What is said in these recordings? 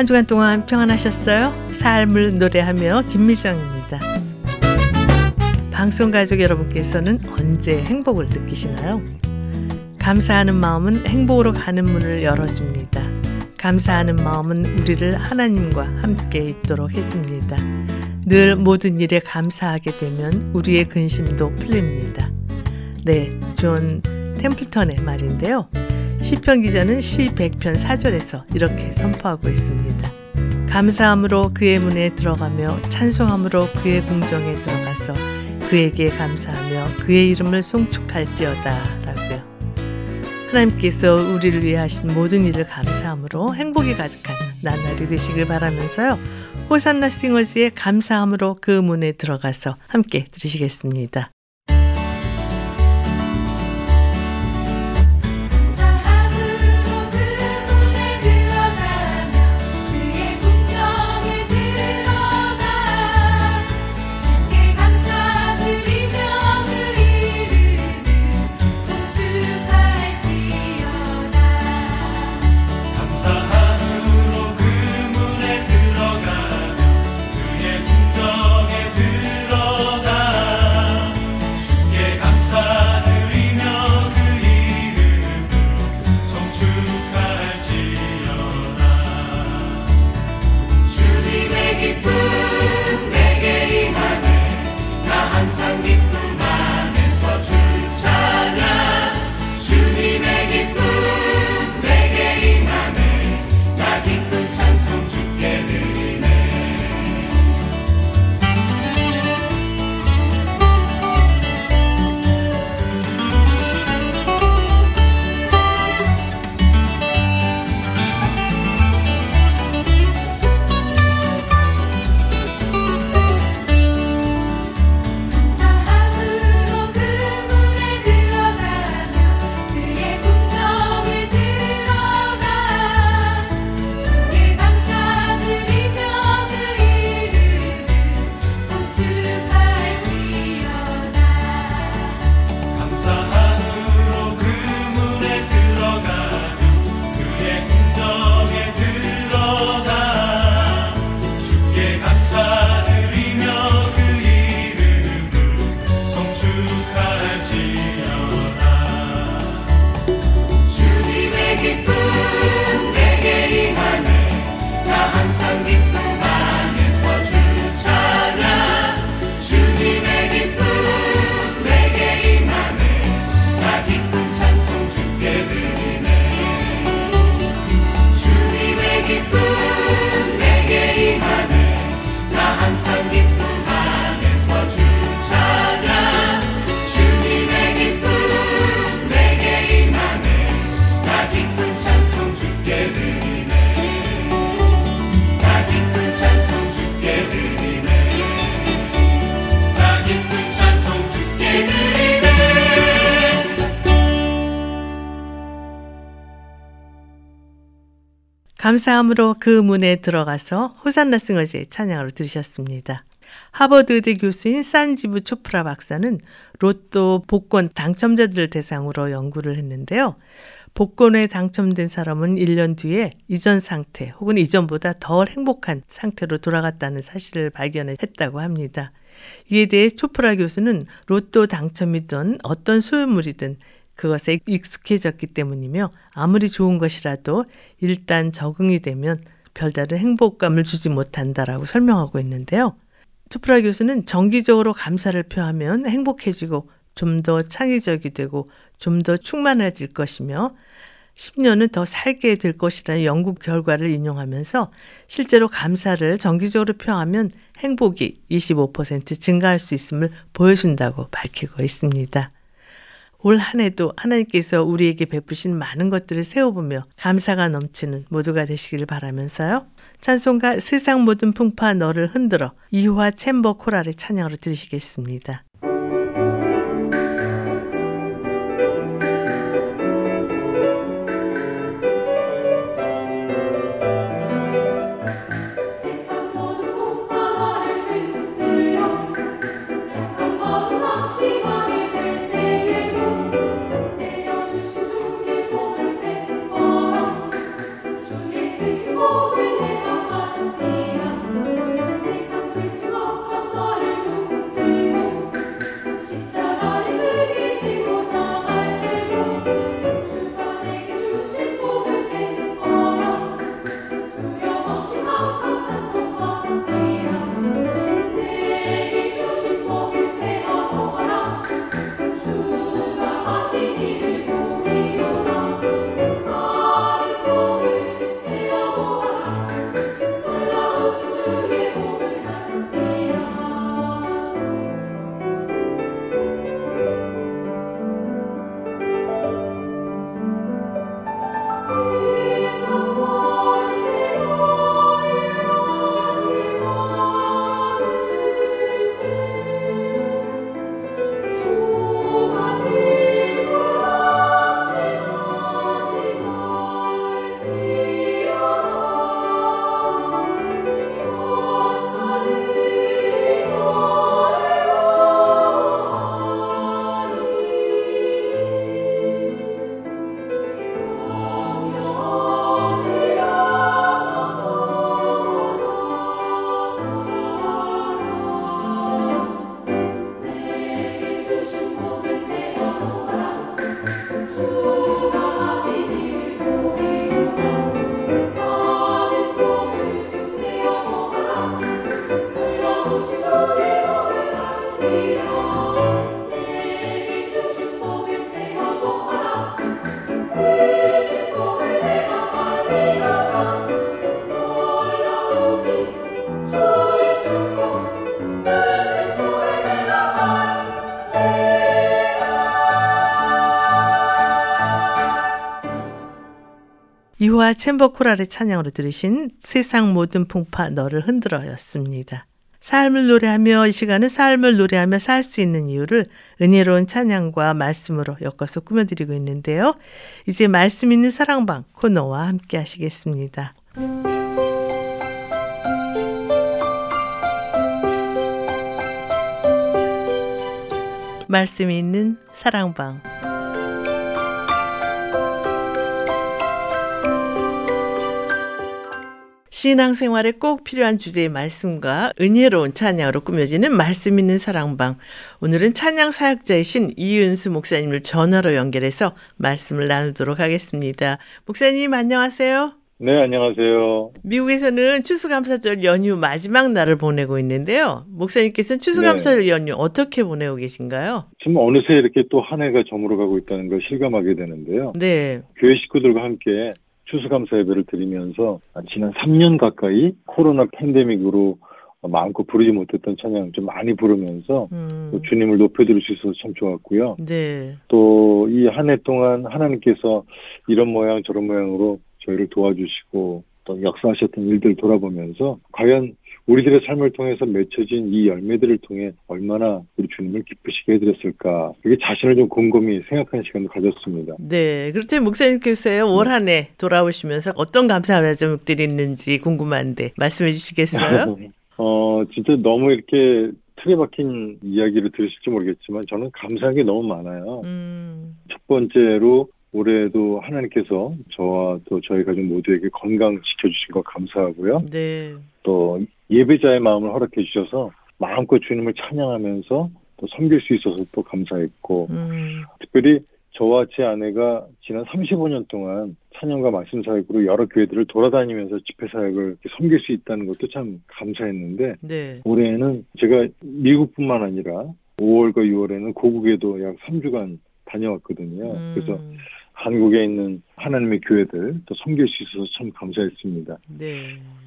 한 주간 동안 평안하셨어요? 삶을 노래하며 김미정입니다. 방송 가족 여러분께서는 언제 행복을 느끼시나요? 감사하는 마음은 행복으로 가는 문을 열어줍니다. 감사하는 마음은 우리를 하나님과 함께 있도록 해줍니다. 늘 모든 일에 감사하게 되면 우리의 근심도 풀립니다. 네, 존 템플턴의 말인데요. 시편 기자는 시 100편 4절에서 이렇게 선포하고 있습니다. 감사함으로 그의 문에 들어가며 찬송함으로 그의 궁정에 들어가서 그에게 감사하며 그의 이름을 송축할지어다 라고요. 하나님께서 우리를 위해 하신 모든 일을 감사함으로 행복이 가득한 나날이 되시길 바라면서요. 호산나 싱어즈의 감사함으로 그 문에 들어가서 함께 들으시겠습니다. 감사함으로 그 문에 들어가서 호산나 싱어즈의 찬양으로 들으셨습니다. 하버드 의대 교수인 산지부 초프라 박사는 로또 복권 당첨자들을 대상으로 연구를 했는데요. 복권에 당첨된 사람은 1년 뒤에 이전 상태 혹은 이전보다 더 행복한 상태로 돌아갔다는 사실을 발견했다고 합니다. 이에 대해 초프라 교수는 로또 당첨이든 어떤 소유물이든 그것에 익숙해졌기 때문이며 아무리 좋은 것이라도 일단 적응이 되면 별다른 행복감을 주지 못한다라고 설명하고 있는데요. 투프라 교수는 정기적으로 감사를 표하면 행복해지고 좀 더 창의적이 되고 좀 더 충만해질 것이며 10년은 더 살게 될 것이라는 연구 결과를 인용하면서 실제로 감사를 정기적으로 표하면 행복이 25% 증가할 수 있음을 보여준다고 밝히고 있습니다. 올 한 해도 하나님께서 우리에게 베푸신 많은 것들을 세워보며 감사가 넘치는 모두가 되시기를 바라면서요. 찬송가 세상 모든 풍파 너를 흔들어 이화 챔버 코랄의 찬양으로 들으시겠습니다. 챔버 코랄의 찬양으로 들으신 세상 모든 풍파 너를 흔들어였습니다. 삶을 노래하며 이 시간은 삶을 노래하며 살 수 있는 이유를 은혜로운 찬양과 말씀으로 엮어서 꾸며드리고 있는데요. 이제 말씀 있는 사랑방 코너와 함께 하시겠습니다. 말씀 있는 사랑방 신앙생활에 꼭 필요한 주제의 말씀과 은혜로운 찬양으로 꾸며지는 말씀 있는 사랑방. 오늘은 찬양 사역자이신 이은수 목사님을 전화로 연결해서 말씀을 나누도록 하겠습니다. 목사님 안녕하세요. 네, 안녕하세요. 미국에서는 추수감사절 연휴 마지막 날을 보내고 있는데요. 목사님께서는 추수감사절 네. 연휴 어떻게 보내고 계신가요? 지금 어느새 이렇게 또 한 해가 저물어가고 있다는 걸 실감하게 되는데요. 네. 교회 식구들과 함께 추수감사 예배를 드리면서 지난 3년 가까이 코로나 팬데믹으로 마음껏 부르지 못했던 찬양 좀 많이 부르면서 음. 주님을 높여드릴 수 있어서 참 좋았고요. 네. 또 이 한 해 동안 하나님께서 이런 모양 저런 모양으로 저희를 도와주시고 또 역사하셨던 일들을 돌아보면서 과연 우리들의 삶을 통해서 맺혀진 이 열매들을 통해 얼마나 우리 주님을 기쁘시게 해드렸을까 이게 자신을 좀 곰곰이 생각하는 시간을 가졌습니다. 네, 그렇다면 목사님께서요 올 한해 돌아오시면서 어떤 감사의 제목들이 있는지 궁금한데 말씀해 주시겠어요? 어 진짜 너무 이렇게 틀에 박힌 이야기를 들으실지 모르겠지만 저는 감사한 게 너무 많아요. 음. 첫 번째로 올해도 하나님께서 저와 또 저희 가족 모두에게 건강 지켜주신 것 감사하고요. 네. 또 예배자의 마음을 허락해 주셔서 마음껏 주님을 찬양하면서 또 섬길 수 있어서 또 감사했고 음. 특별히 저와 제 아내가 지난 35년 동안 찬양과 말씀 사역으로 여러 교회들을 돌아다니면서 집회 사역을 섬길 수 있다는 것도 참 감사했는데 네. 올해는 제가 미국뿐만 아니라 5월과 6월에는 고국에도 약 3주간 다녀왔거든요. 음. 그래서 한국에 있는 하나님의 교회들 또 섬길 수 있어서 참 감사했습니다. 네.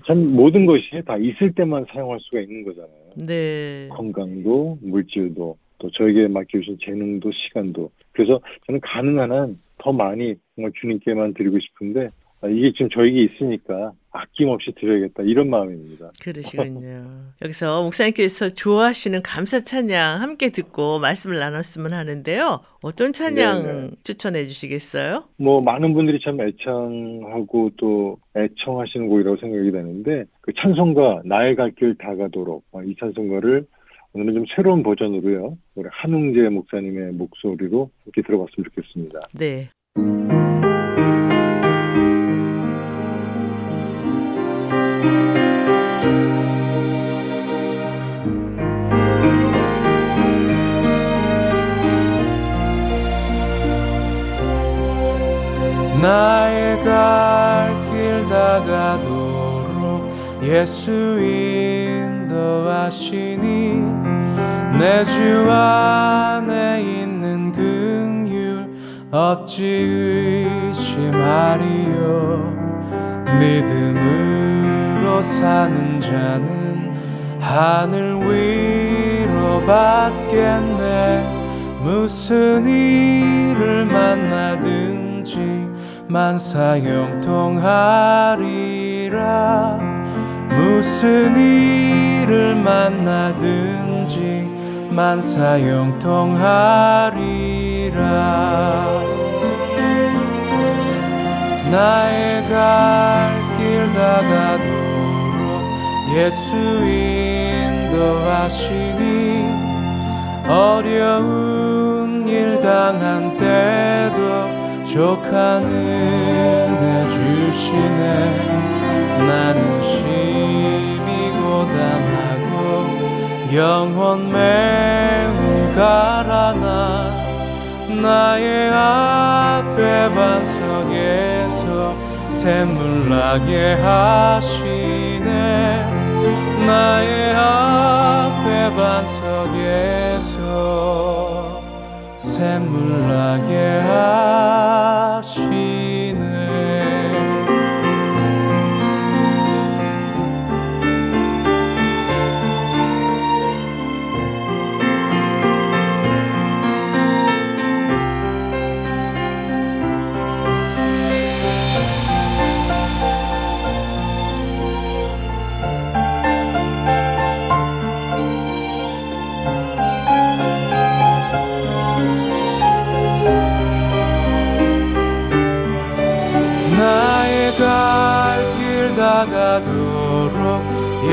참 모든 것이 다 있을 때만 사용할 수가 있는 거잖아요. 네. 건강도 물질도 또 저에게 맡겨주신 재능도 시간도 그래서 저는 가능한 한 더 많이 정말 주님께만 드리고 싶은데 아, 이게 지금 저에게 있으니까 아낌없이 드려야겠다 이런 마음입니다. 그러시군요. 여기서 목사님께서 좋아하시는 감사 찬양 함께 듣고 말씀을 나눴으면 하는데요. 어떤 찬양 네네. 추천해 주시겠어요? 뭐 많은 분들이 참 애창하고 또 애청하시는 곡이라고 생각이 되는데 그 찬송가 나의 갈 길 다가도록 어, 이 찬송가를 오늘은 좀 새로운 버전으로요. 우리 한웅재 목사님의 목소리로 이렇게 들어봤으면 좋겠습니다. 네. 예수 인도하시니 내 주 안에 있는 긍휼 어찌 의심하리요? 믿음으로 사는 자는 하늘 위로 받겠네. 무슨 일을 만나든지 만사 형통하리라 무슨 일을 만나든지 만사형통하리라. 나의 갈 길 다가도록 예수 인도하시니 어려운 일 당한 때도 족한 은혜 주시네. 나는 심 영혼 매우 가라나 나의 앞에 반석에서 샘물 나게 하시네. 나의 앞에 반석에서 샘물 나게 하시 나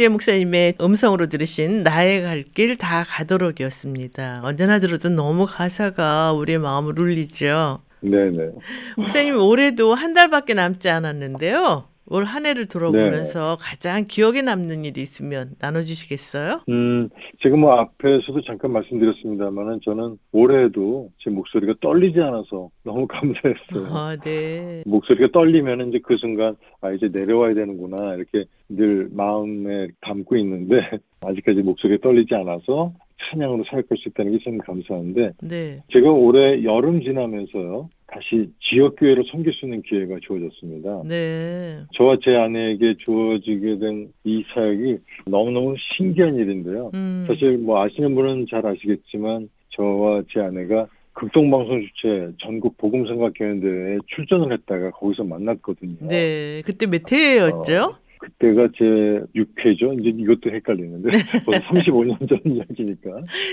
한웅재 목사님의 음성으로 들으신 나의 갈 길 다 가도록이었습니다. 언제나 들어도 너무 가사가 우리의 마음을 울리죠. 네네. 목사님 올해도 한 달밖에 남지 않았는데요. 올 한 해를 돌아보면서 네. 가장 기억에 남는 일이 있으면 나눠주시겠어요? 음, 지금 뭐 앞에서도 잠깐 말씀드렸습니다만은 저는 올해도 제 목소리가 떨리지 않아서 너무 감사했어요. 아, 네. 목소리가 떨리면 이제 그 순간 아 이제 내려와야 되는구나 이렇게 늘 마음에 담고 있는데 아직까지 목소리가 떨리지 않아서 찬양으로 살아갈 수 있다는 게참 감사한데 네. 제가 올해 여름 지나면서요 다시 지역교회로 섬길 수 있는 기회가 주어졌습니다. 네. 저와 제 아내에게 주어지게 된 이 사역이 너무너무 신기한 일인데요. 음. 사실 뭐 아시는 분은 잘 아시겠지만 저와 제 아내가 극동방송 주최 전국 복음성가교회대회에 출전을 했다가 거기서 만났거든요. 네, 그때 몇 회였죠? 어, 그때가 제 6회죠. 이제 이것도 헷갈리는데 벌써 35년 전 이야기니까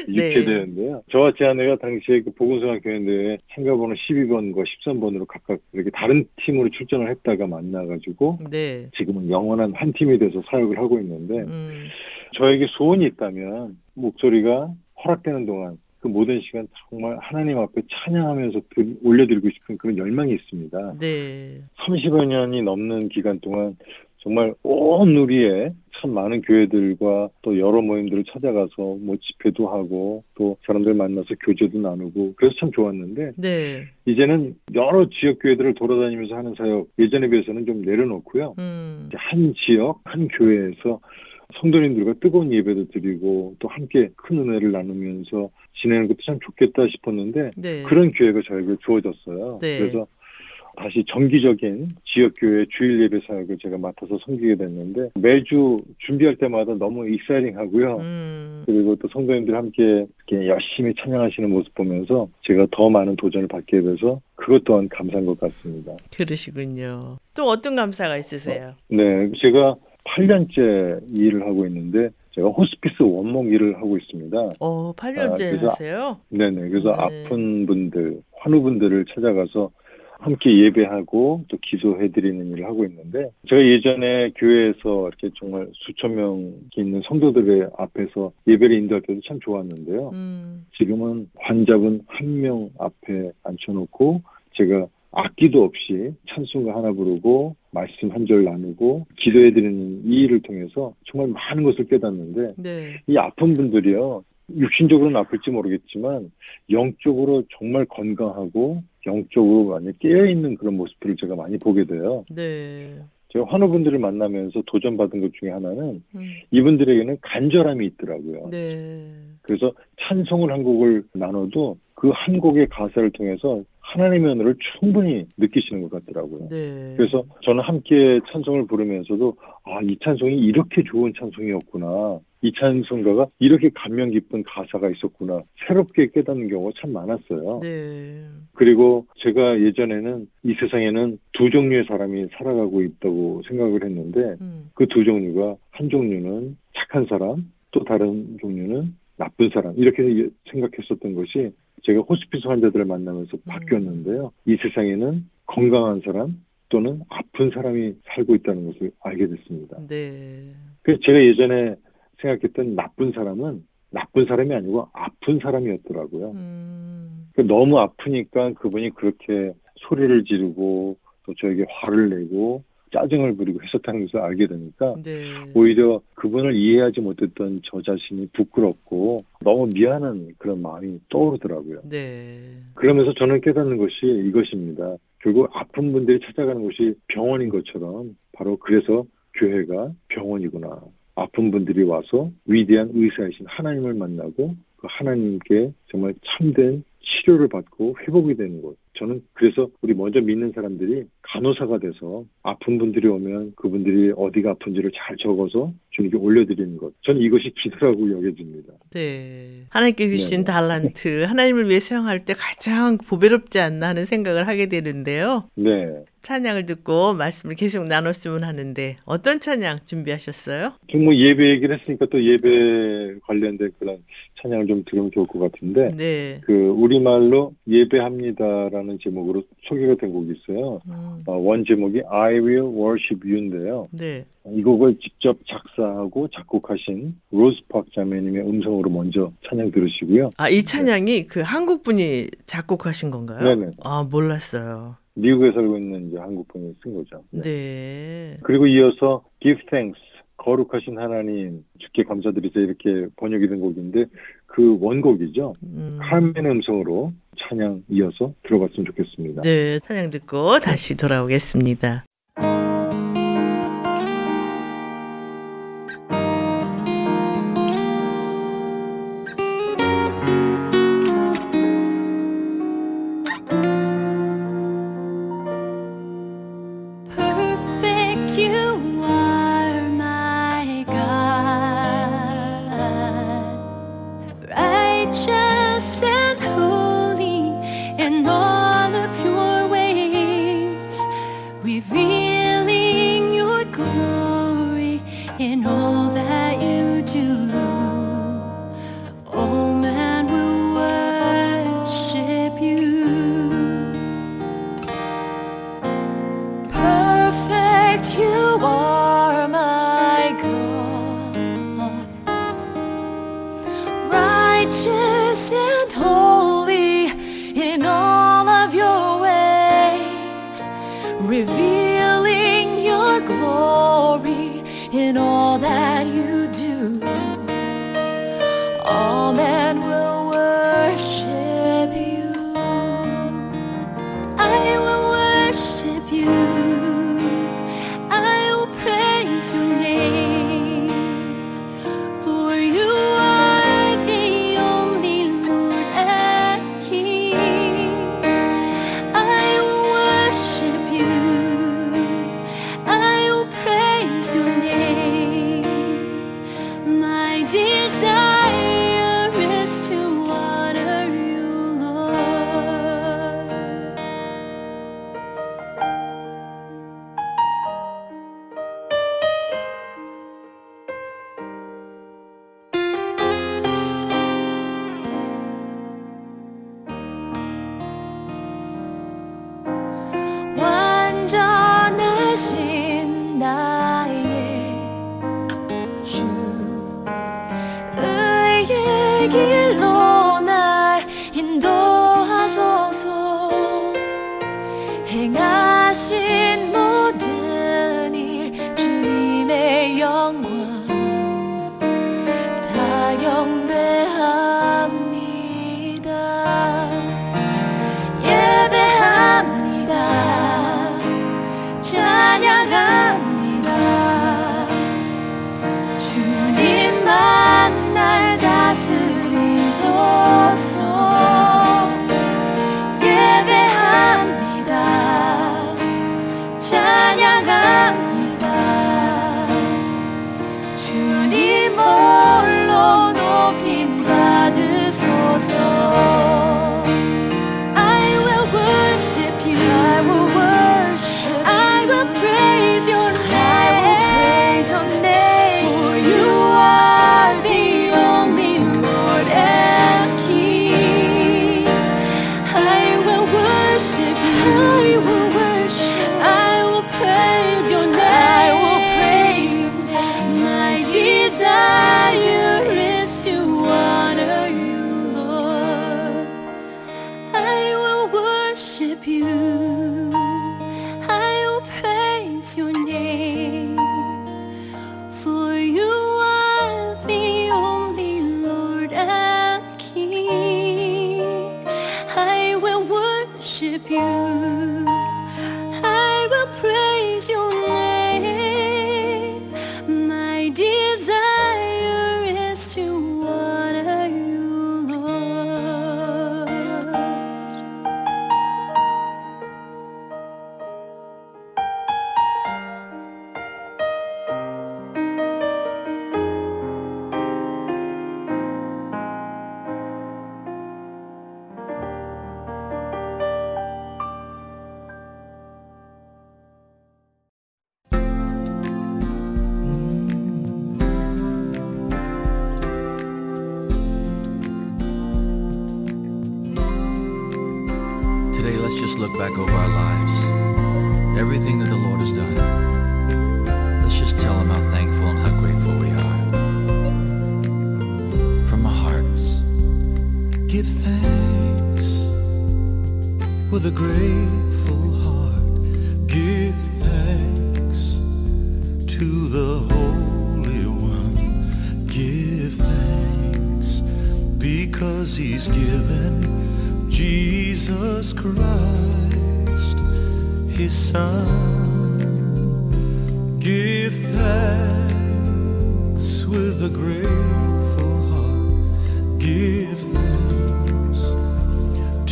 6회 네. 되는데요. 저와 제 아내가 당시에 그 보건소학 교회대회 참가번호 12번과 13번으로 각각 이렇게 다른 팀으로 출전을 했다가 만나가지고 네. 지금은 영원한 한 팀이 돼서 사역을 하고 있는데 음. 저에게 소원이 있다면 목소리가 허락되는 동안 그 모든 시간 정말 하나님 앞에 찬양하면서 올려드리고 싶은 그런 열망이 있습니다. 네. 30여 년이 넘는 기간 동안 정말 온 누리에 참 많은 교회들과 또 여러 모임들을 찾아가서 뭐 집회도 하고 또 사람들 만나서 교제도 나누고 그래서 참 좋았는데 네. 이제는 여러 지역 교회들을 돌아다니면서 하는 사역 예전에 비해서는 좀 내려놓고요. 음. 한 지역 한 교회에서 성도님들과 뜨거운 예배도 드리고 또 함께 큰 은혜를 나누면서 지내는 것도 참 좋겠다 싶었는데 네. 그런 기회가 저에게 주어졌어요. 네. 그래서 다시 정기적인 지역교회 주일 예배 사역을 제가 맡아서 섬기게 됐는데 매주 준비할 때마다 너무 익사이링하고요. 음. 그리고 또 성도님들 함께 이렇게 열심히 찬양하시는 모습 보면서 제가 더 많은 도전을 받게 돼서 그것 또한 감사한 것 같습니다. 그러시군요. 또 어떤 감사가 있으세요? 네, 제가 8년째 일을 하고 있는데 제가 호스피스 원목 일을 하고 있습니다. 어, 8년째 아, 하세요? 네네. 그래서 네. 아픈 분들, 환우분들을 찾아가서 함께 예배하고 또 기도해드리는 일을 하고 있는데 제가 예전에 교회에서 이렇게 정말 수천 명 있는 성도들의 앞에서 예배를 인도할 때도 참 좋았는데요. 음. 지금은 환자분 한 명 앞에 앉혀놓고 제가 악기도 없이 찬송가 하나 부르고 말씀 한 절 나누고 기도해드리는 이 일을 통해서 정말 많은 것을 깨닫는데 네. 이 아픈 분들이요 육신적으로는 아플지 모르겠지만 영적으로 정말 건강하고 영적으로 많이 깨어 있는 그런 모습들을 제가 많이 보게 돼요. 네. 제가 환우분들을 만나면서 도전받은 것 중에 하나는 음. 이분들에게는 간절함이 있더라고요. 네. 그래서 찬송을 한 곡을 나눠도 그 한 곡의 가사를 통해서 하나님의 은혜를 충분히 느끼시는 것 같더라고요. 네. 그래서 저는 함께 찬송을 부르면서도 아, 이 찬송이 이렇게 좋은 찬송이었구나. 이 찬송가가 이렇게 감명 깊은 가사가 있었구나. 새롭게 깨닫는 경우가 참 많았어요. 네. 그리고 제가 예전에는 이 세상에는 두 종류의 사람이 살아가고 있다고 생각을 했는데 음. 그두 종류가 한 종류는 착한 사람, 또 다른 종류는 나쁜 사람 이렇게 생각했었던 것이 제가 호스피스 환자들을 만나면서 바뀌었는데요. 이 세상에는 건강한 사람 또는 아픈 사람이 살고 있다는 것을 알게 됐습니다. 네. 그래서 제가 예전에 생각했던 나쁜 사람은 나쁜 사람이 아니고 아픈 사람이었더라고요. 음. 그 너무 아프니까 그분이 그렇게 소리를 지르고 또 저에게 화를 내고 짜증을 부리고 했었다는 것을 알게 되니까 네. 오히려 그분을 이해하지 못했던 저 자신이 부끄럽고 너무 미안한 그런 마음이 떠오르더라고요. 네. 그러면서 저는 깨닫는 것이 이것입니다. 결국 아픈 분들이 찾아가는 곳이 병원인 것처럼 바로 그래서 교회가 병원이구나. 아픈 분들이 와서 위대한 의사이신 하나님을 만나고 그 하나님께 정말 참된 치료를 받고 회복이 되는 곳. 저는 그래서 우리 먼저 믿는 사람들이 간호사가 돼서 아픈 분들이 오면 그분들이 어디가 아픈지를 잘 적어서 주님께 올려드리는 것. 저는 이것이 기도라고 여겨집니다. 네. 하나님께 주신 네. 달란트, 하나님을 위해 사용할 때 가장 보배롭지 않나 하는 생각을 하게 되는데요. 네. 찬양을 듣고 말씀을 계속 나눴으면 하는데 어떤 찬양 준비하셨어요? 지금 뭐 예배 얘기를 했으니까 또 예배 관련된 그런 찬양을 좀 들으면 좋을 것 같은데 네. 그 우리말로 예배합니다라는 제목으로 소개가 된 곡이 있어요. 음, 어, 원 제목이 I Will Worship You인데요. 네. 이 곡을 직접 작사하고 작곡하신 로즈 팍 자매님의 음성으로 먼저 찬양 들으시고요. 아, 이 찬양이 그 한국 분이 작곡하신 건가요? 네네. 아, 몰랐어요. 미국에 살고 있는 이제 한국 분이 쓴 거죠. 네. 네. 그리고 이어서 Give Thanks 거룩하신 하나님 주께 감사드리자 이렇게 번역이 된 곡인데 그 원곡이죠. 음, 카멘의 음성으로 찬양 이어서 들어봤으면 좋겠습니다. 네, 찬양 듣고 다시 돌아오겠습니다.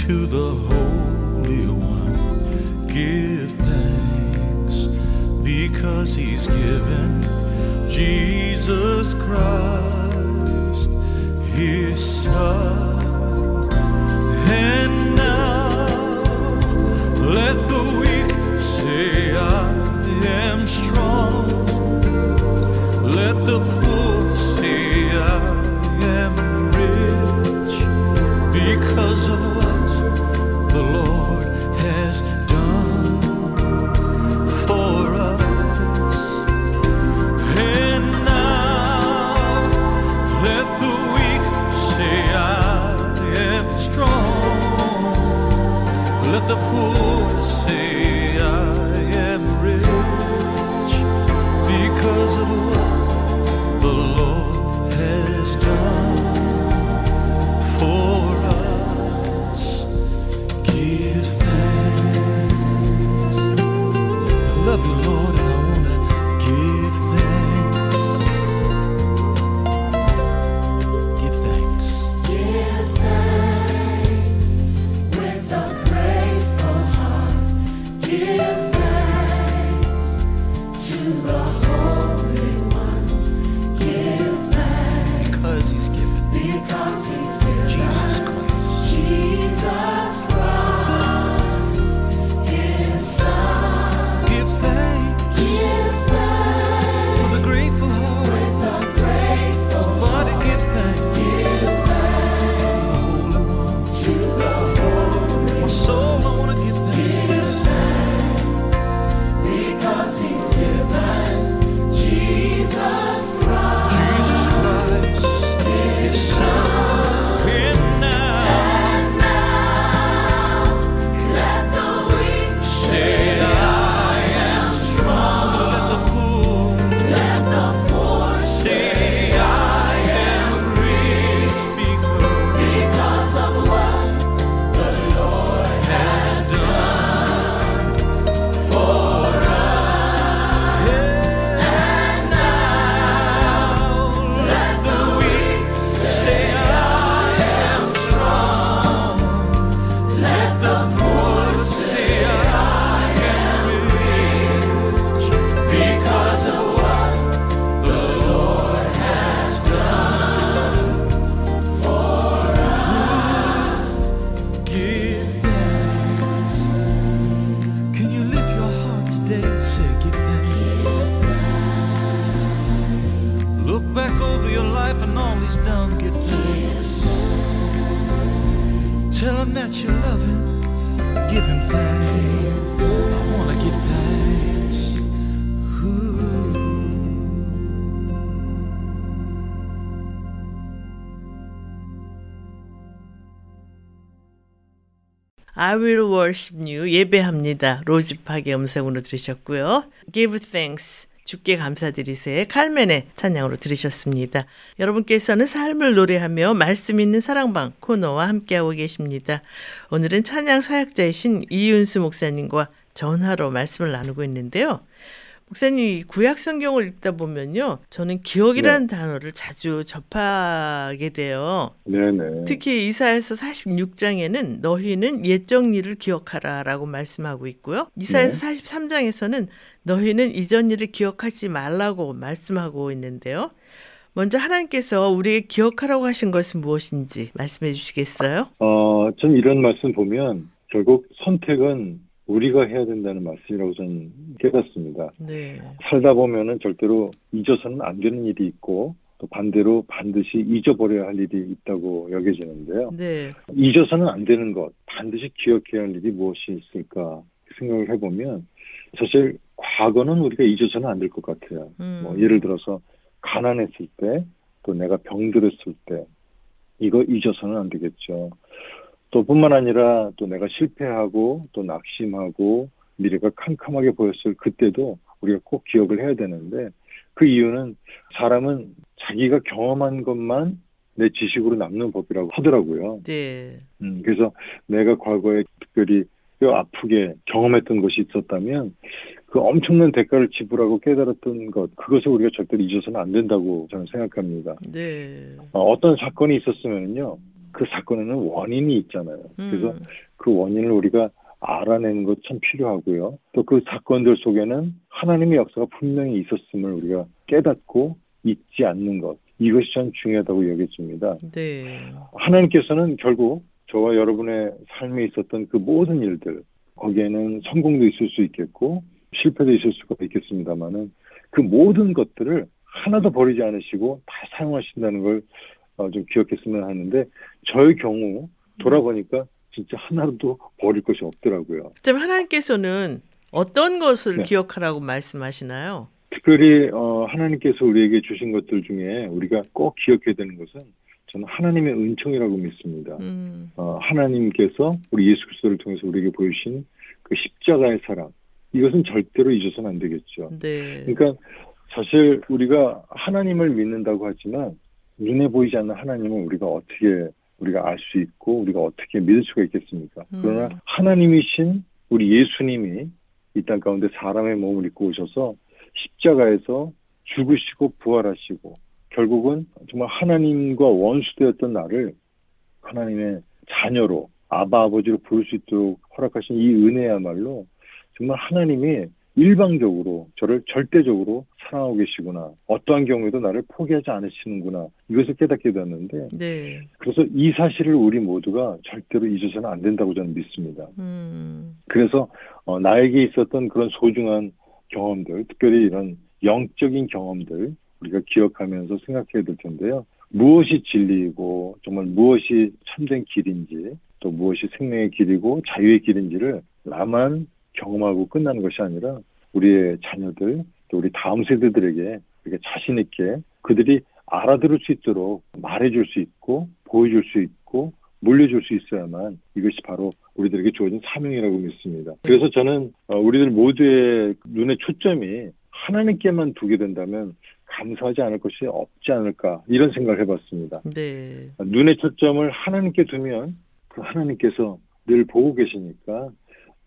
To the Holy One. Give thanks because He's given Jesus Christ, His Son. And now let the weak say, I am strong. Let the I will worship you 예배합니다. 로즈팍의 음성으로 들으셨고요. Give thanks 주께 감사드리세 칼멘의 찬양으로 들으셨습니다. 여러분께서는 삶을 노래하며 말씀 있는 사랑방 코너와 함께하고 계십니다. 오늘은 찬양 사역자이신 이윤수 목사님과 전화로 말씀을 나누고 있는데요. 목사님 구약 성경을 읽다 보면요. 저는 기억이라는 단어를 자주 접하게 돼요. 네네. 특히 이사에서 46장에는 너희는 옛적 일을 기억하라라고 말씀하고 있고요. 이사에서 43장에서는 너희는 이전 일을 기억하지 말라고 말씀하고 있는데요. 먼저 하나님께서 우리에게 기억하라고 하신 것은 무엇인지 말씀해 주시겠어요? 어, 전 이런 말씀 보면 결국 선택은 우리가 해야 된다는 말씀이라고 저는 깨닫습니다. 네. 살다 보면은 절대로 잊어서는 안 되는 일이 있고 또 반대로 반드시 잊어버려야 할 일이 있다고 여겨지는데요. 네. 잊어서는 안 되는 것, 반드시 기억해야 할 일이 무엇이 있을까 생각을 해보면 사실 과거는 우리가 잊어서는 안 될 것 같아요. 음. 뭐 예를 들어서 가난했을 때, 또 내가 병들었을 때, 이거 잊어서는 안 되겠죠. 또 뿐만 아니라 또 내가 실패하고 또 낙심하고 미래가 캄캄하게 보였을 그때도 우리가 꼭 기억을 해야 되는데 그 이유는 사람은 자기가 경험한 것만 내 지식으로 남는 법이라고 하더라고요. 네. 음, 그래서 내가 과거에 특별히 뼈 아프게 경험했던 것이 있었다면 그 엄청난 대가를 지불하고 깨달았던 것 그것을 우리가 절대로 잊어서는 안 된다고 저는 생각합니다. 네. 어, 어떤 사건이 있었으면요 그 사건에는 원인이 있잖아요. 그래서 음. 그 원인을 우리가 알아내는 것 참 필요하고요. 또 그 사건들 속에는 하나님의 역사가 분명히 있었음을 우리가 깨닫고 잊지 않는 것 이것이 참 중요하다고 여겨집니다. 네. 하나님께서는 결국 저와 여러분의 삶에 있었던 그 모든 일들 거기에는 성공도 있을 수 있겠고 실패도 있을 수가 있겠습니다만은 그 모든 것들을 하나도 버리지 않으시고 다 사용하신다는 걸 어, 좀 기억했으면 하는데 저의 경우 돌아보니까 진짜 하나도 버릴 것이 없더라고요. 그럼 하나님께서는 어떤 것을 네. 기억하라고 말씀하시나요? 특별히 어, 하나님께서 우리에게 주신 것들 중에 우리가 꼭 기억해야 되는 것은 저는 하나님의 은총이라고 믿습니다. 음. 어, 하나님께서 우리 예수 그리스도를 통해서 우리에게 보여주신 그 십자가의 사랑 이것은 절대로 잊어서는 안 되겠죠. 네. 그러니까 사실 우리가 하나님을 믿는다고 하지만 눈에 보이지 않는 하나님은 우리가 어떻게 우리가 알 수 있고 우리가 어떻게 믿을 수가 있겠습니까? 음. 그러나 하나님이신 우리 예수님이 이 땅 가운데 사람의 몸을 입고 오셔서 십자가에서 죽으시고 부활하시고 결국은 정말 하나님과 원수되었던 나를 하나님의 자녀로 아바 아버지로 부를 수 있도록 허락하신 이 은혜야말로 정말 하나님이 일방적으로 저를 절대적으로 사랑하고 계시구나. 어떠한 경우에도 나를 포기하지 않으시는구나. 이것을 깨닫게 되었는데 네. 그래서 이 사실을 우리 모두가 절대로 잊어서는 안 된다고 저는 믿습니다. 음. 그래서 어, 나에게 있었던 그런 소중한 경험들, 특별히 이런 영적인 경험들 우리가 기억하면서 생각해야 될 텐데요. 무엇이 진리이고 정말 무엇이 참된 길인지 또 무엇이 생명의 길이고 자유의 길인지를 나만 경험하고 끝나는 것이 아니라 우리의 자녀들 또 우리 다음 세대들에게 이렇게 자신 있게 그들이 알아들을 수 있도록 말해줄 수 있고 보여줄 수 있고 물려줄 수 있어야만 이것이 바로 우리들에게 주어진 사명이라고 믿습니다. 그래서 저는 어, 우리들 모두의 눈의 초점이 하나님께만 두게 된다면 감사하지 않을 것이 없지 않을까 이런 생각을 해봤습니다. 네. 눈의 초점을 하나님께 두면 그 하나님께서 늘 보고 계시니까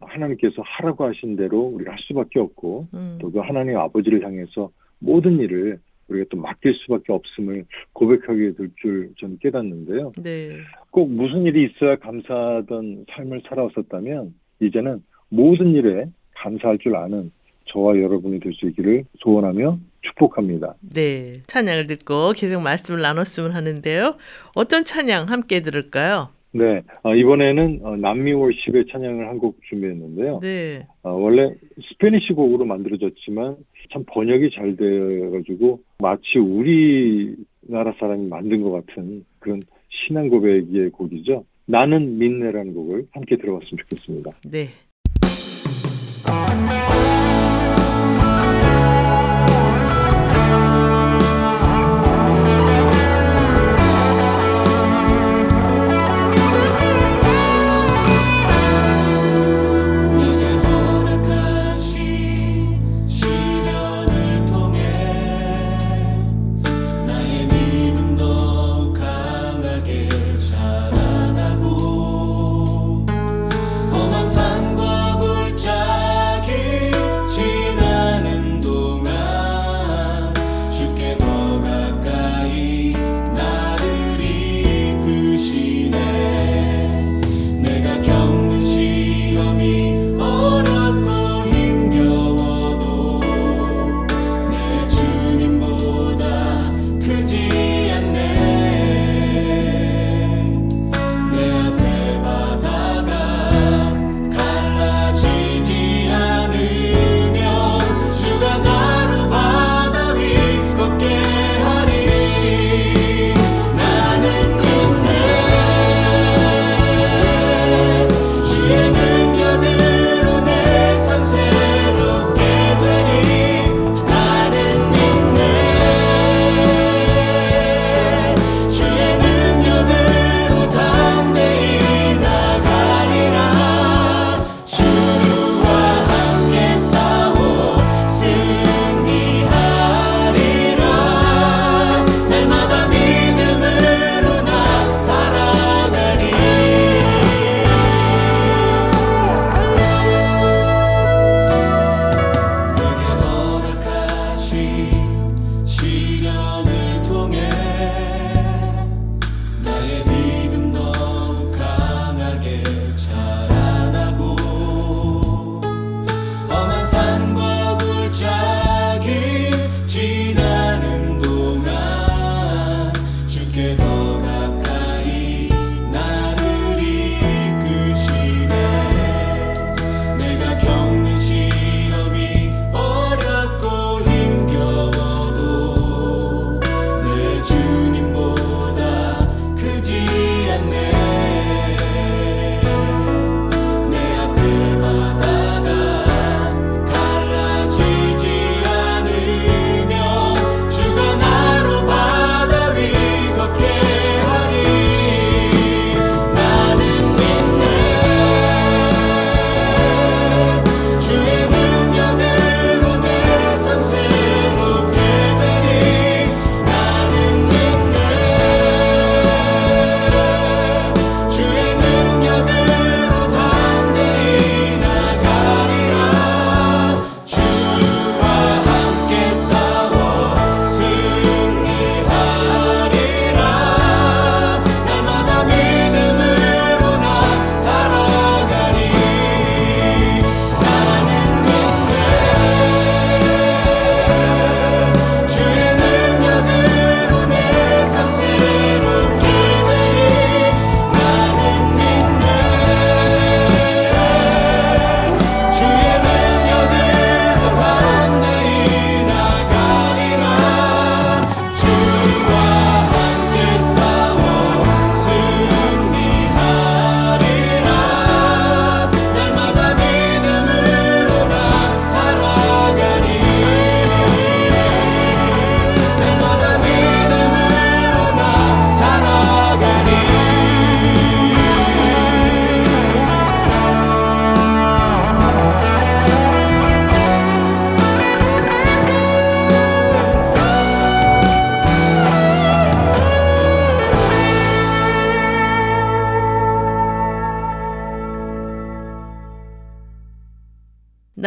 하나님께서 하라고 하신 대로 우리가 할 수밖에 없고 음. 또그 하나님 아버지를 향해서 모든 일을 우리가 또 맡길 수밖에 없음을 고백하게 될 줄 저는 깨닫는데요. 네. 꼭 무슨 일이 있어야 감사하던 삶을 살아왔었다면 이제는 모든 일에 감사할 줄 아는 저와 여러분이 될 수 있기를 소원하며 축복합니다. 네. 찬양을 듣고 계속 말씀을 나눴으면 하는데요. 어떤 찬양 함께 들을까요? 네, 어, 이번에는 어, 남미 월십의 찬양을 한 곡 준비했는데요. 네. 어, 원래 스페니시 곡으로 만들어졌지만 참 번역이 잘 돼가지고 마치 우리나라 사람이 만든 것 같은 그런 신앙 고백의 곡이죠. 나는 믿네라는 곡을 함께 들어봤으면 좋겠습니다. 네.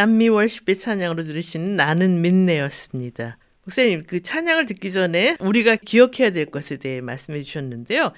남미 월십의 찬양으로 들으시는 나는 믿네였습니다. 목사님, 그 찬양을 듣기 전에 우리가 기억해야 될 것에 대해 말씀해 주셨는데요.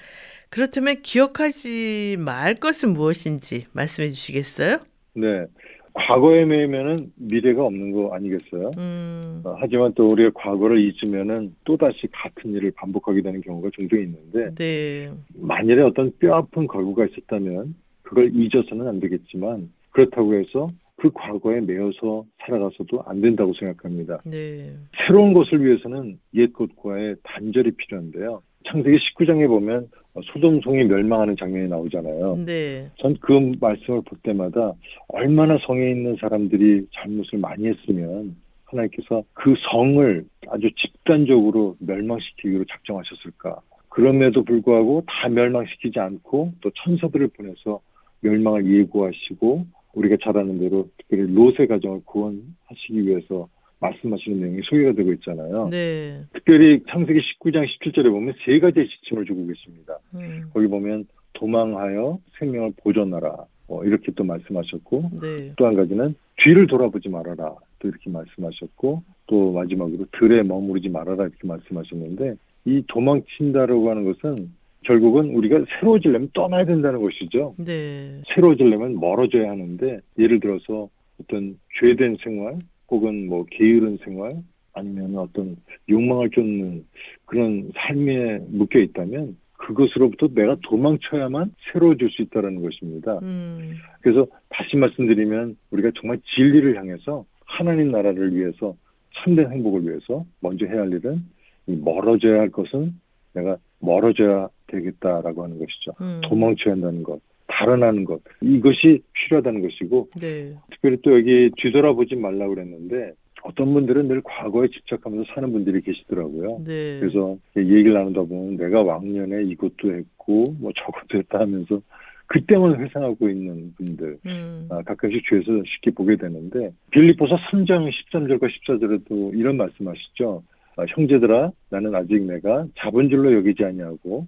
그렇다면 기억하지 말 것은 무엇인지 말씀해 주시겠어요? 네. 과거에 매이면은 미래가 없는 거 아니겠어요? 음, 어, 하지만 또 우리가 과거를 잊으면은 또다시 같은 일을 반복하게 되는 경우가 종종 있는데 네. 만일에 어떤 뼈 아픈 걸구가 있었다면 그걸 잊어서는 안 되겠지만 그렇다고 해서 그 과거에 매여서 살아가서도 안 된다고 생각합니다. 네. 새로운 것을 위해서는 옛 것과의 단절이 필요한데요. 창세기 19장에 보면 어, 소돔성이 멸망하는 장면이 나오잖아요. 네. 전 그 말씀을 볼 때마다 얼마나 성에 있는 사람들이 잘못을 많이 했으면 하나님께서 그 성을 아주 집단적으로 멸망시키기로 작정하셨을까. 그럼에도 불구하고 다 멸망시키지 않고 또 천사들을 보내서 멸망을 예고하시고 우리가 잘 아는 대로 특별히 롯의 가정을 구원하시기 위해서 말씀하시는 내용이 소개가 되고 있잖아요. 네. 특별히 창세기 19장 17절에 보면 세 가지의 지침을 주고 계십니다. 음, 거기 보면 도망하여 생명을 보존하라. 뭐 이렇게 또 말씀하셨고 네. 또한 가지는 뒤를 돌아보지 말아라. 또 이렇게 말씀하셨고 또 마지막으로 들에 머무르지 말아라 이렇게 말씀하셨는데 이 도망친다라고 하는 것은 결국은 우리가 새로워지려면 떠나야 된다는 것이죠. 네. 새로워지려면 멀어져야 하는데 예를 들어서 어떤 죄된 생활 혹은 뭐 게으른 생활 아니면 어떤 욕망을 쫓는 그런 삶에 묶여 있다면 그것으로부터 내가 도망쳐야만 새로워질 수 있다는 것입니다. 음, 그래서 다시 말씀드리면 우리가 정말 진리를 향해서 하나님 나라를 위해서 참된 행복을 위해서 먼저 해야 할 일은 이 멀어져야 할 것은 내가 멀어져야 되겠다라고 하는 것이죠. 음, 도망쳐야 한다는 것, 달아나는 것 이것이 필요하다는 것이고 네. 특별히 또 여기 뒤돌아보지 말라고 그랬는데 어떤 분들은 늘 과거에 집착하면서 사는 분들이 계시더라고요. 네. 그래서 얘기를 나누다 보면 내가 왕년에 이것도 했고 뭐 저것도 했다 하면서 그때만 회상하고 있는 분들 음, 아, 가끔씩 주에서 쉽게 보게 되는데 빌립보서 3장 13절과 14절에도 이런 말씀하시죠. 아, 형제들아 나는 아직 내가 잡은 줄로 여기지 아니하고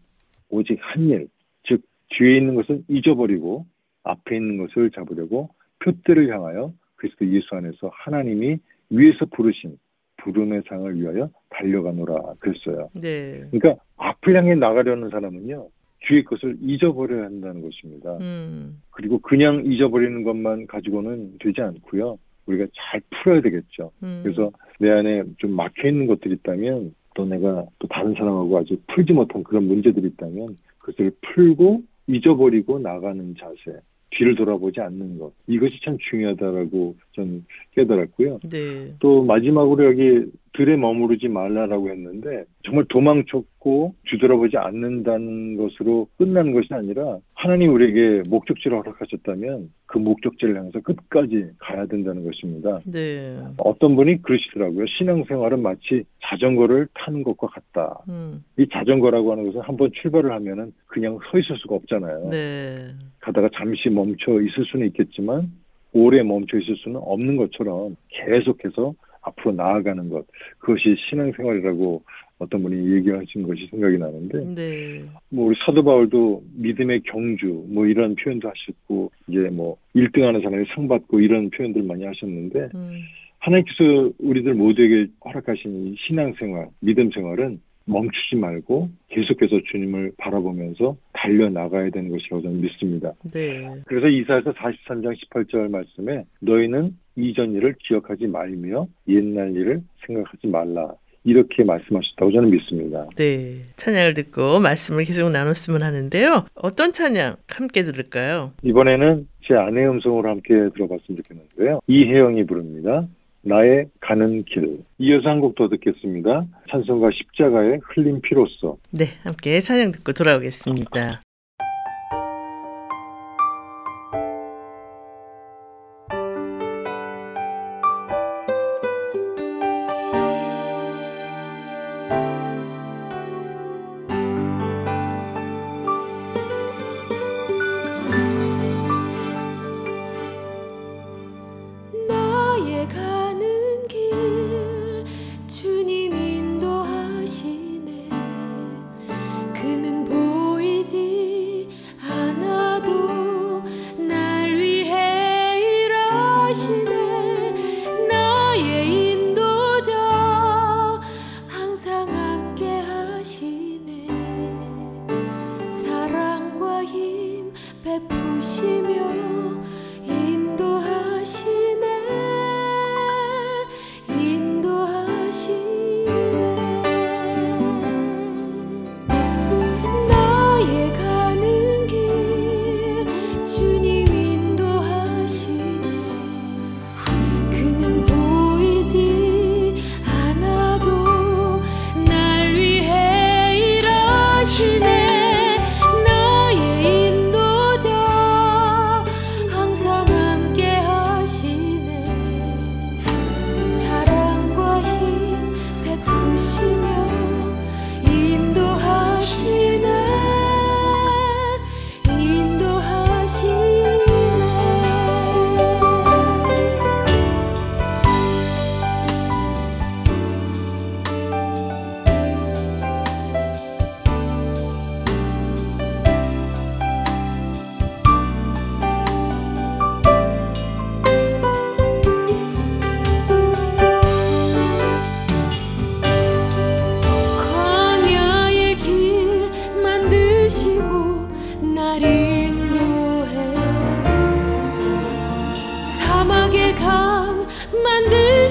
오직 한 일, 즉 뒤에 있는 것은 잊어버리고 앞에 있는 것을 잡으려고 표대를 향하여 그리스도 예수 안에서 하나님이 위에서 부르신 부름의 상을 위하여 달려가노라 그랬어요. 네. 그러니까 앞을 향해 나가려는 사람은요 뒤의 것을 잊어버려야 한다는 것입니다. 음, 그리고 그냥 잊어버리는 것만 가지고는 되지 않고요. 우리가 잘 풀어야 되겠죠. 음, 그래서 내 안에 좀 막혀 있는 것들이 있다면 또 내가 또 다른 사람하고 아직 풀지 못한 그런 문제들이 있다면 그것을 풀고 잊어버리고 나가는 자세. 뒤를 돌아보지 않는 것. 이것이 참 중요하다라고 전 깨달았고요. 네. 또 마지막으로 여기 들에 머무르지 말라라고 했는데 정말 도망쳤고 뒤돌아보지 않는다는 것으로 끝나는 것이 아니라 하나님 우리에게 목적지를 허락하셨다면 그 목적지를 향해서 끝까지 가야 된다는 것입니다. 네. 어떤 분이 그러시더라고요. 신앙생활은 마치 자전거를 타는 것과 같다. 음, 이 자전거라고 하는 것은 한번 출발을 하면은 그냥 서 있을 수가 없잖아요. 네. 가다가 잠시 멈춰 있을 수는 있겠지만 오래 멈춰 있을 수는 없는 것처럼 계속해서 앞으로 나아가는 것 그것이 신앙생활이라고 어떤 분이 얘기하신 것이 생각이 나는데 네. 뭐 우리 사도 바울도 믿음의 경주 뭐 이런 표현도 하셨고 이제 뭐 1등하는 사람이 상 받고 이런 표현들 많이 하셨는데 음, 하나님께서 우리들 모두에게 허락하신 이 신앙생활 믿음 생활은 멈추지 말고 계속해서 주님을 바라보면서 달려 나가야 되는 것이라고 저는 믿습니다. 네. 그래서 이사에서 43장 18절 말씀에 너희는 이전 일을 기억하지 말며 옛날 일을 생각하지 말라. 이렇게 말씀하셨다고 저는 믿습니다. 네. 찬양을 듣고 말씀을 계속 나눴으면 하는데요. 어떤 찬양 함께 들을까요? 이번에는 제 아내의 음성으로 함께 들어봤으면 좋겠는데요. 이혜영이 부릅니다. 나의 가는 길. 이어서 한 곡 더 듣겠습니다. 찬송가 십자가의 흘린 피로써. 네. 함께 찬양 듣고 돌아오겠습니다.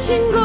신곳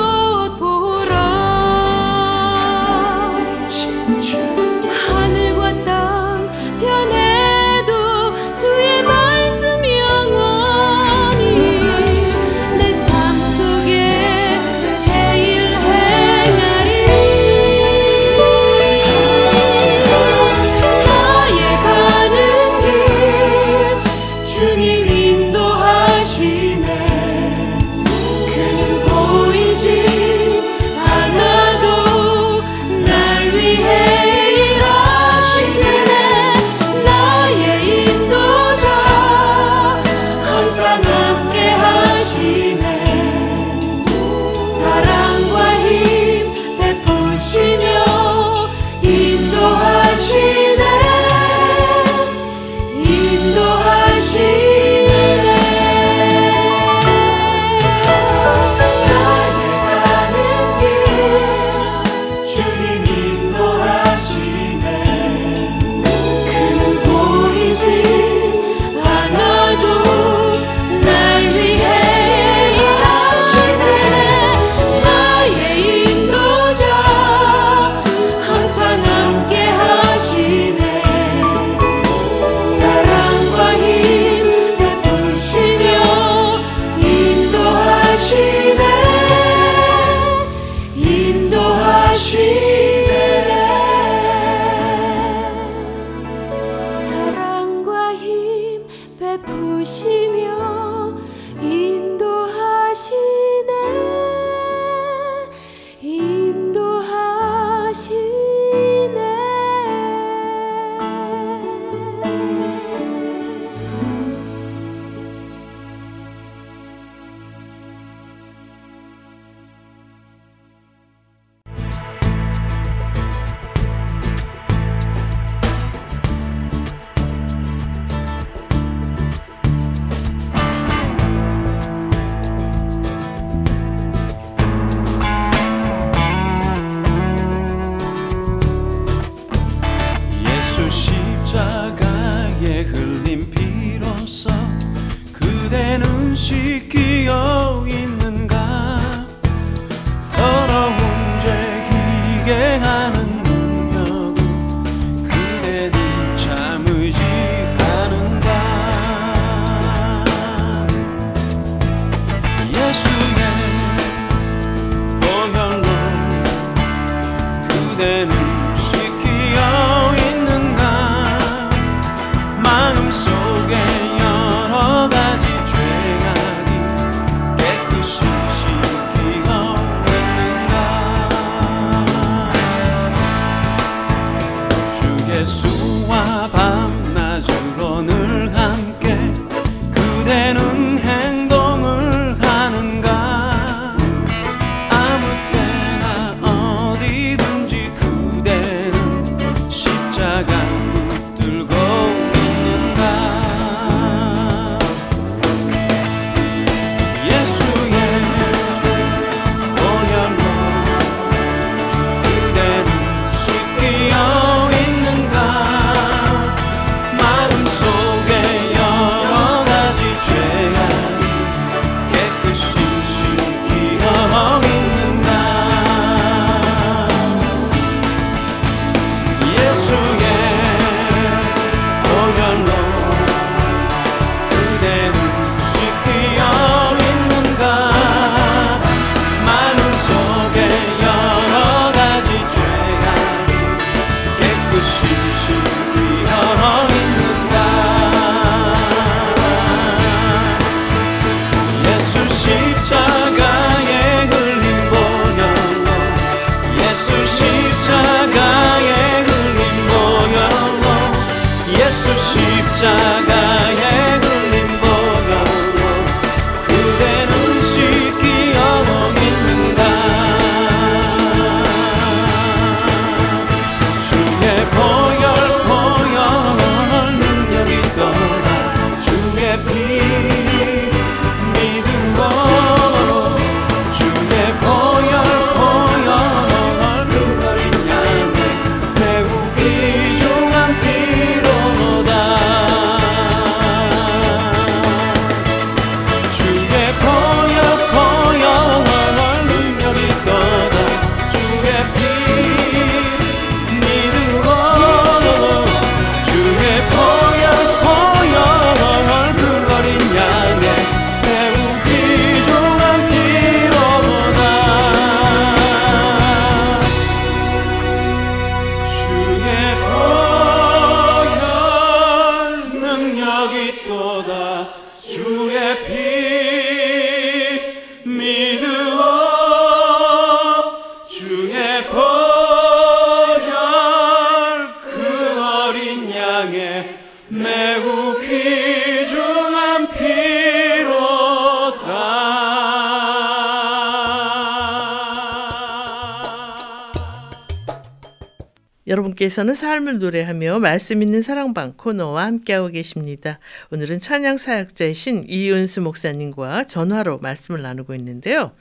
여러분께서는 삶을 노래하며 말씀 있는 사랑방 코너와 함께하고 계십니다. 오늘은 찬양 사역자이신 이은수 목사님과 전화로 말씀을 나누고 있는데요.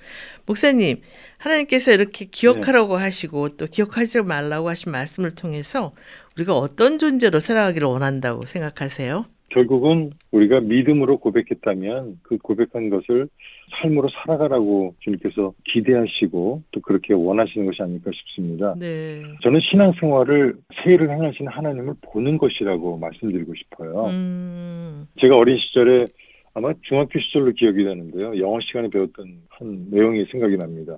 목사님, 하나님께서 이렇게 기억하라고 네. 하시고 또 기억하지 말라고 하신 말씀을 통해서 우리가 어떤 존재로 살아가기를 원한다고 생각하세요? 결국은 우리가 믿음으로 고백했다면 그 고백한 것을 삶으로 살아가라고 주님께서 기대하시고 또 그렇게 원하시는 것이 아닐까 싶습니다. 네. 저는 신앙생활을 새 일을 행하시는 하나님을 보는 것이라고 말씀드리고 싶어요. 음. 제가 어린 시절에 아마 중학교 시절로 기억이 되는데요. 영어 시간에 배웠던 한 내용이 생각이 납니다.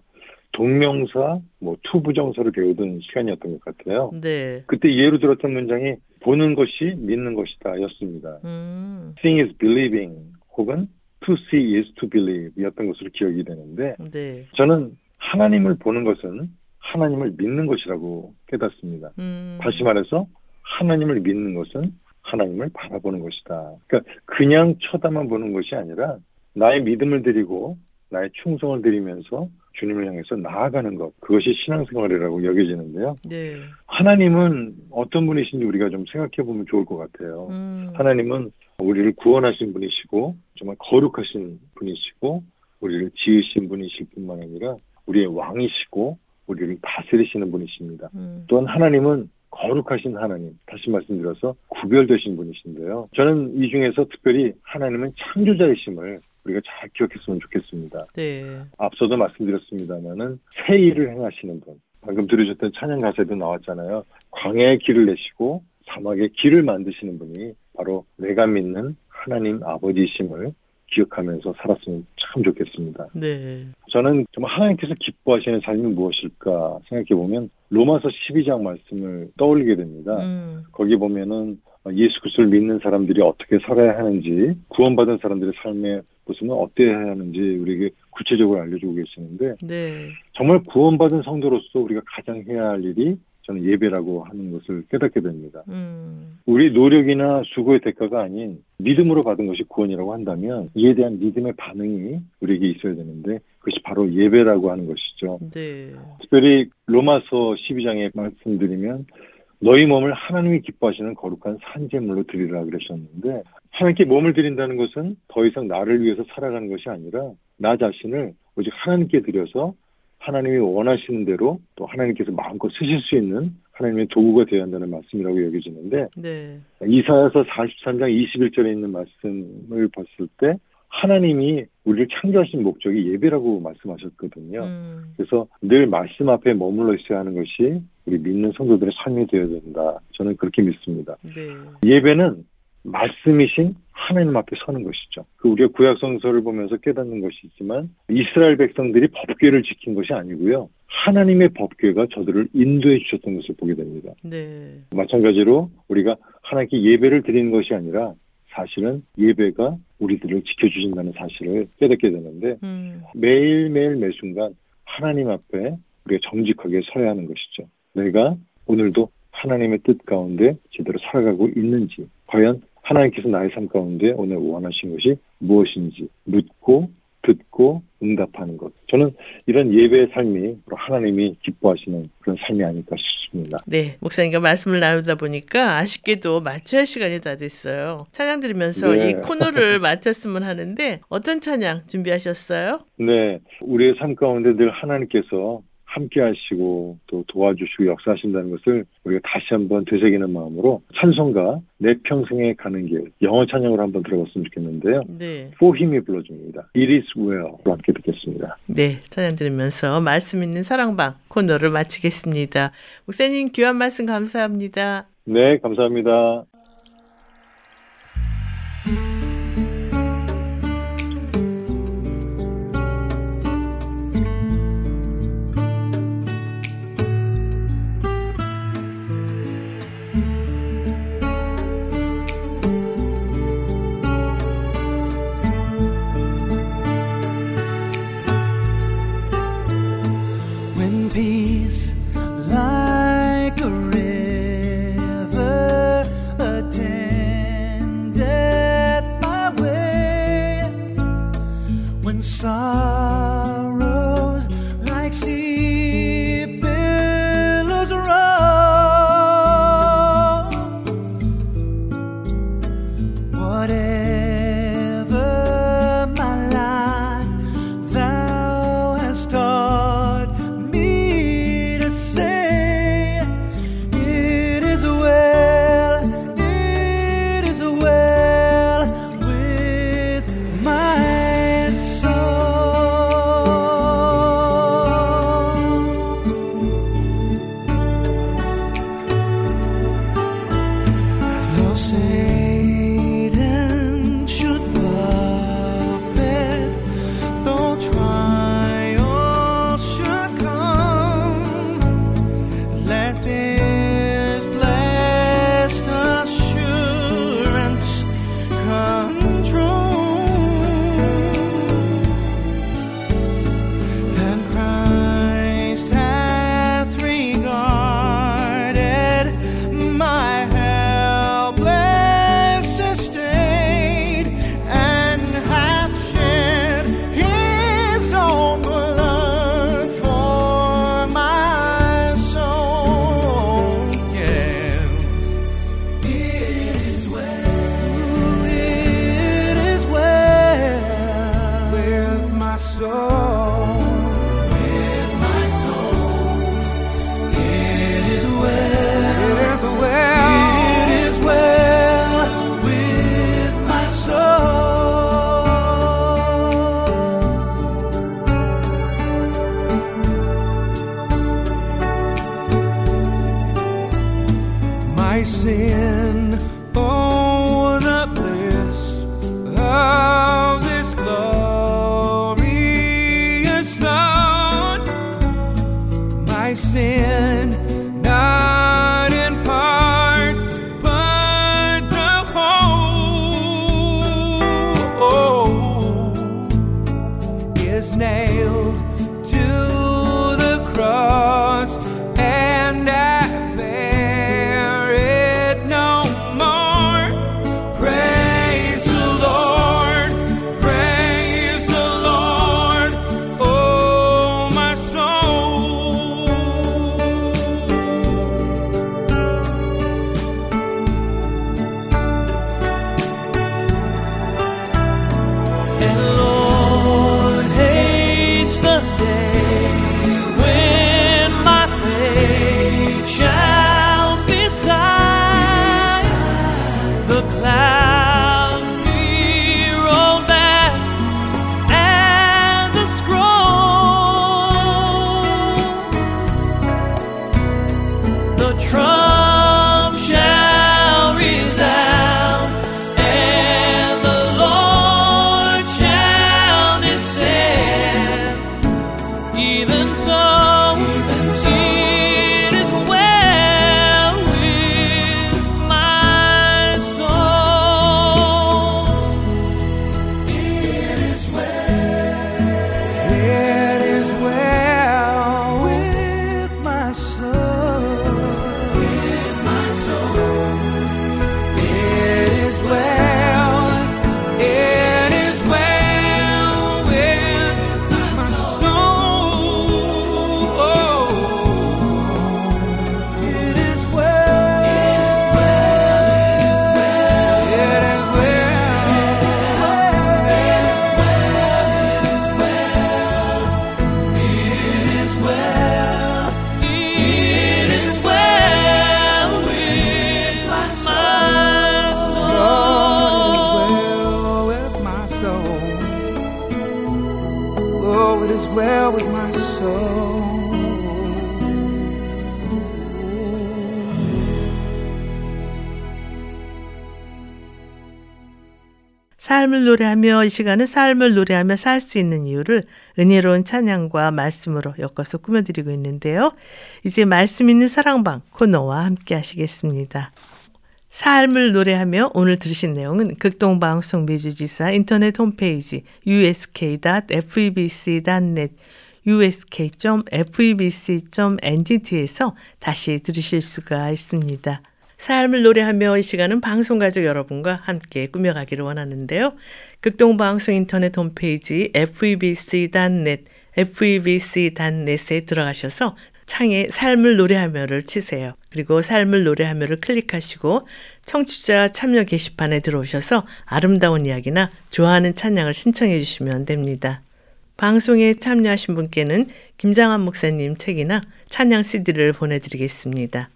동명사, 뭐 투부정사를 배우던 시간이었던 것 같아요. 네. 그때 예로 들었던 문장이 보는 것이 믿는 것이다 였습니다. 음. Seeing is believing 혹은 to see is to believe 였던 것으로 기억이 되는데 네. 저는 하나님을 보는 것은 하나님을 믿는 것이라고 깨닫습니다. 음. 다시 말해서 하나님을 믿는 것은 하나님을 바라보는 것이다. 그러니까 그냥 쳐다만 보는 것이 아니라 나의 믿음을 드리고 나의 충성을 드리면서 주님을 향해서 나아가는 것 그것이 신앙생활이라고 여겨지는데요. 네. 하나님은 어떤 분이신지 우리가 좀 생각해 보면 좋을 것 같아요. 음. 하나님은 우리를 구원하신 분이시고 정말 거룩하신 분이시고 우리를 지으신 분이실 뿐만 아니라 우리의 왕이시고 우리를 다스리시는 분이십니다. 음. 또한 하나님은 거룩하신 하나님, 다시 말씀드려서 구별되신 분이신데요. 저는 이 중에서 특별히 하나님은 창조자이심을 우리가 잘 기억했으면 좋겠습니다. 네. 앞서도 말씀드렸습니다만은 새 일을 행하시는 분. 방금 들으셨던 찬양 가사에도 나왔잖아요. 광야의 길을 내시고 사막의 길을 만드시는 분이 바로 내가 믿는 하나님 아버지이심을 기억하면서 살았으면 참 좋겠습니다. 네. 저는 정말 하나님께서 기뻐하시는 삶이 무엇일까 생각해 보면 로마서 12장 말씀을 떠올리게 됩니다. 음. 거기 보면은 예수 그리스도를 믿는 사람들이 어떻게 살아야 하는지 구원받은 사람들의 삶의 모습은 어때야 하는지 우리에게 구체적으로 알려주고 계시는데 네. 정말 구원받은 성도로서 우리가 가장 해야 할 일이 저는 예배라고 하는 것을 깨닫게 됩니다. 음. 우리 노력이나 수고의 대가가 아닌 믿음으로 받은 것이 구원이라고 한다면 이에 대한 믿음의 반응이 우리에게 있어야 되는데 그것이 바로 예배라고 하는 것이죠. 네. 특별히 로마서 12장에 말씀드리면 너희 몸을 하나님이 기뻐하시는 거룩한 산재물로 드리라 그러셨는데 하나님께 몸을 드린다는 것은 더 이상 나를 위해서 살아가는 것이 아니라 나 자신을 오직 하나님께 드려서 하나님이 원하시는 대로 또 하나님께서 마음껏 쓰실 수 있는 하나님의 도구가 되어야 한다는 말씀이라고 여겨지는데 네. 이사야서 43장 21절에 있는 말씀을 봤을 때 하나님이 우리를 창조하신 목적이 예배라고 말씀하셨거든요. 음. 그래서 늘 말씀 앞에 머물러 있어야 하는 것이 우리 믿는 성도들의 삶이 되어야 된다. 저는 그렇게 믿습니다. 네. 예배는 말씀이신 하나님 앞에 서는 것이죠. 그 우리가 구약 성서를 보면서 깨닫는 것이 있지만 이스라엘 백성들이 법궤를 지킨 것이 아니고요. 하나님의 법궤가 저들을 인도해 주셨던 것을 보게 됩니다. 네. 마찬가지로 우리가 하나님께 예배를 드리는 것이 아니라 사실은 예배가 우리들을 지켜주신다는 사실을 깨닫게 되는데 음. 매일매일 매 순간 하나님 앞에 우리가 정직하게 서야 하는 것이죠. 내가 오늘도 하나님의 뜻 가운데 제대로 살아가고 있는지 과연 하나님께서 나의 삶 가운데 오늘 원하신 것이 무엇인지 묻고 듣고 응답하는 것. 저는 이런 예배의 삶이 하나님이 기뻐하시는 그런 삶이 아닐까 싶습니다. 네, 목사님과 말씀을 나누다 보니까 아쉽게도 마쳐야 시간이 다 됐어요. 찬양 들으면서 네. 이 코너를 마쳤으면 하는데 어떤 찬양 준비하셨어요? 네, 우리의 삶 가운데 늘 하나님께서 함께 하시고 또 도와주시고 역사하신다는 것을 우리가 다시 한번 되새기는 마음으로 찬송가 내 평생에 가는 길 영어 찬양으로 한번 들어봤으면 좋겠는데요. 네. 포힘이 불러줍니다. It is well 함께 듣겠습니다. 네, 찬양 들으면서 말씀 있는 사랑방 코너를 마치겠습니다. 목사님 귀한 말씀 감사합니다. 네, 감사합니다. be 삶을 노래하며 이 시간은 삶을 노래하며 살 수 있는 이유를 은혜로운 찬양과 말씀으로 엮어서 꾸며드리고 있는데요. 이제 말씀 있는 사랑방 코너와 함께 하시겠습니다. 삶을 노래하며 오늘 들으신 내용은 극동방송 미주지사 인터넷 홈페이지 usk.febc.net usk.febc.net에서 다시 들으실 수가 있습니다. 삶을 노래하며 이 시간은 방송가족 여러분과 함께 꾸며가기를 원하는데요. 극동방송 인터넷 홈페이지 febc.net, febc.net에 들어가셔서 창에 삶을 노래하며를 치세요. 그리고 삶을 노래하며를 클릭하시고 청취자 참여 게시판에 들어오셔서 아름다운 이야기나 좋아하는 찬양을 신청해 주시면 됩니다. 방송에 참여하신 분께는 김장한 목사님 책이나 찬양 CD를 보내드리겠습니다.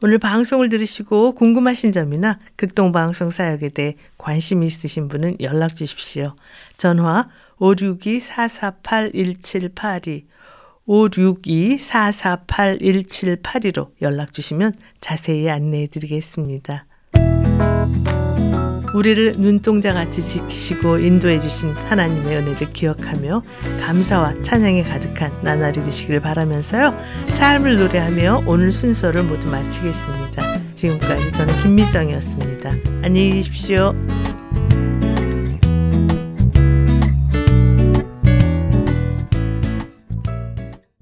오늘 방송을 들으시고 궁금하신 점이나 극동방송 사역에 대해 관심이 있으신 분은 연락 주십시오. 전화 562-448-1782 562-448-1782로 연락 주시면 자세히 안내해 드리겠습니다. 우리를 눈동자같이 지키시고 인도해 주신 하나님의 은혜를 기억하며 감사와 찬양이 가득한 나날이 되시길 바라면서요. 삶을 노래하며 오늘 순서를 모두 마치겠습니다. 지금까지 저는 김미정이었습니다. 안녕히 계십시오.